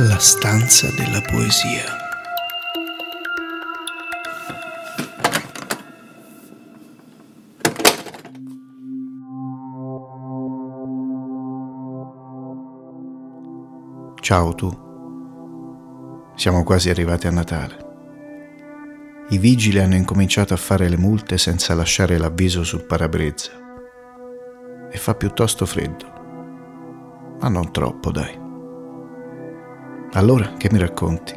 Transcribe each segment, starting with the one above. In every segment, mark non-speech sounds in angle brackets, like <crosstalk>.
La stanza della poesia. Ciao tu. Siamo quasi arrivati a Natale. I vigili hanno incominciato a fare le multe senza lasciare l'avviso sul parabrezza. E fa piuttosto freddo. Ma non troppo, dai. Allora, che mi racconti?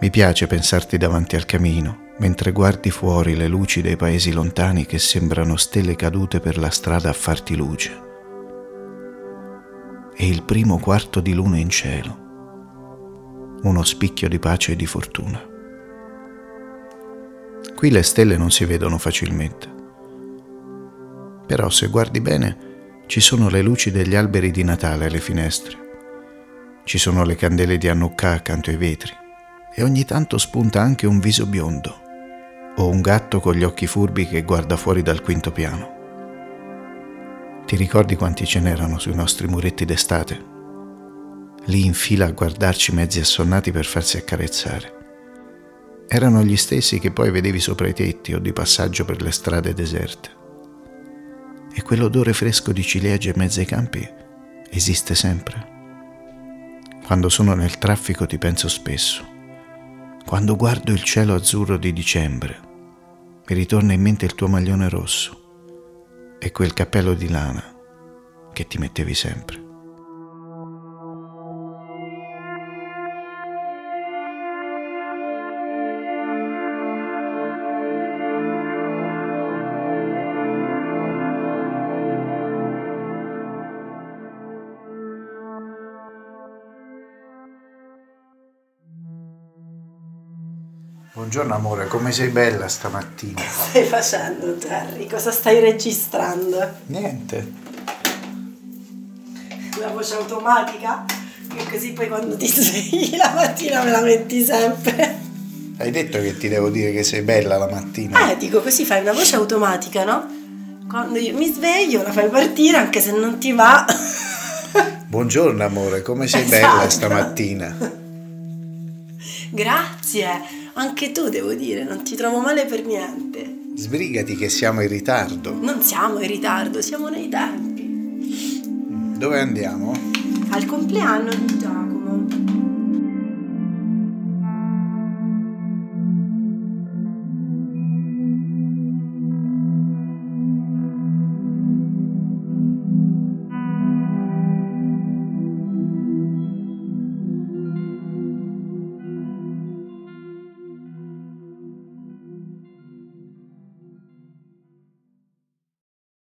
Mi piace pensarti davanti al camino, mentre guardi fuori le luci dei paesi lontani che sembrano stelle cadute per la strada a farti luce. E il primo quarto di luna in cielo, uno spicchio di pace e di fortuna. Qui le stelle non si vedono facilmente, però se guardi bene ci sono le luci degli alberi di Natale alle finestre ci sono le candele di Hanukkah accanto ai vetri e ogni tanto spunta anche un viso biondo o un gatto con gli occhi furbi che guarda fuori dal quinto piano. Ti ricordi quanti ce n'erano sui nostri muretti d'estate? Lì in fila a guardarci mezzi assonnati per farsi accarezzare. Erano gli stessi che poi vedevi sopra i tetti o di passaggio per le strade deserte. E quell'odore fresco di ciliegie in mezzo ai campi esiste sempre. Quando sono nel traffico ti penso spesso. Quando guardo il cielo azzurro di dicembre, mi ritorna in mente il tuo maglione rosso e quel cappello di lana che ti mettevi sempre. Buongiorno amore, come sei bella stamattina? Che <laughs> stai facendo Terry? Cosa stai registrando? Niente. La voce automatica? Che così poi quando ti <laughs> svegli la mattina me la metti sempre. Hai detto che ti devo dire che sei bella la mattina? Eh, dico così fai una voce automatica, no? Quando io mi sveglio la fai partire anche se non ti va. Buongiorno amore, come sei Esatto. bella stamattina? Grazie. Anche tu devo dire, non ti trovo male per niente. Sbrigati che siamo in ritardo. Non siamo in ritardo, siamo nei tempi. Dove andiamo? Al compleanno di Giacomo.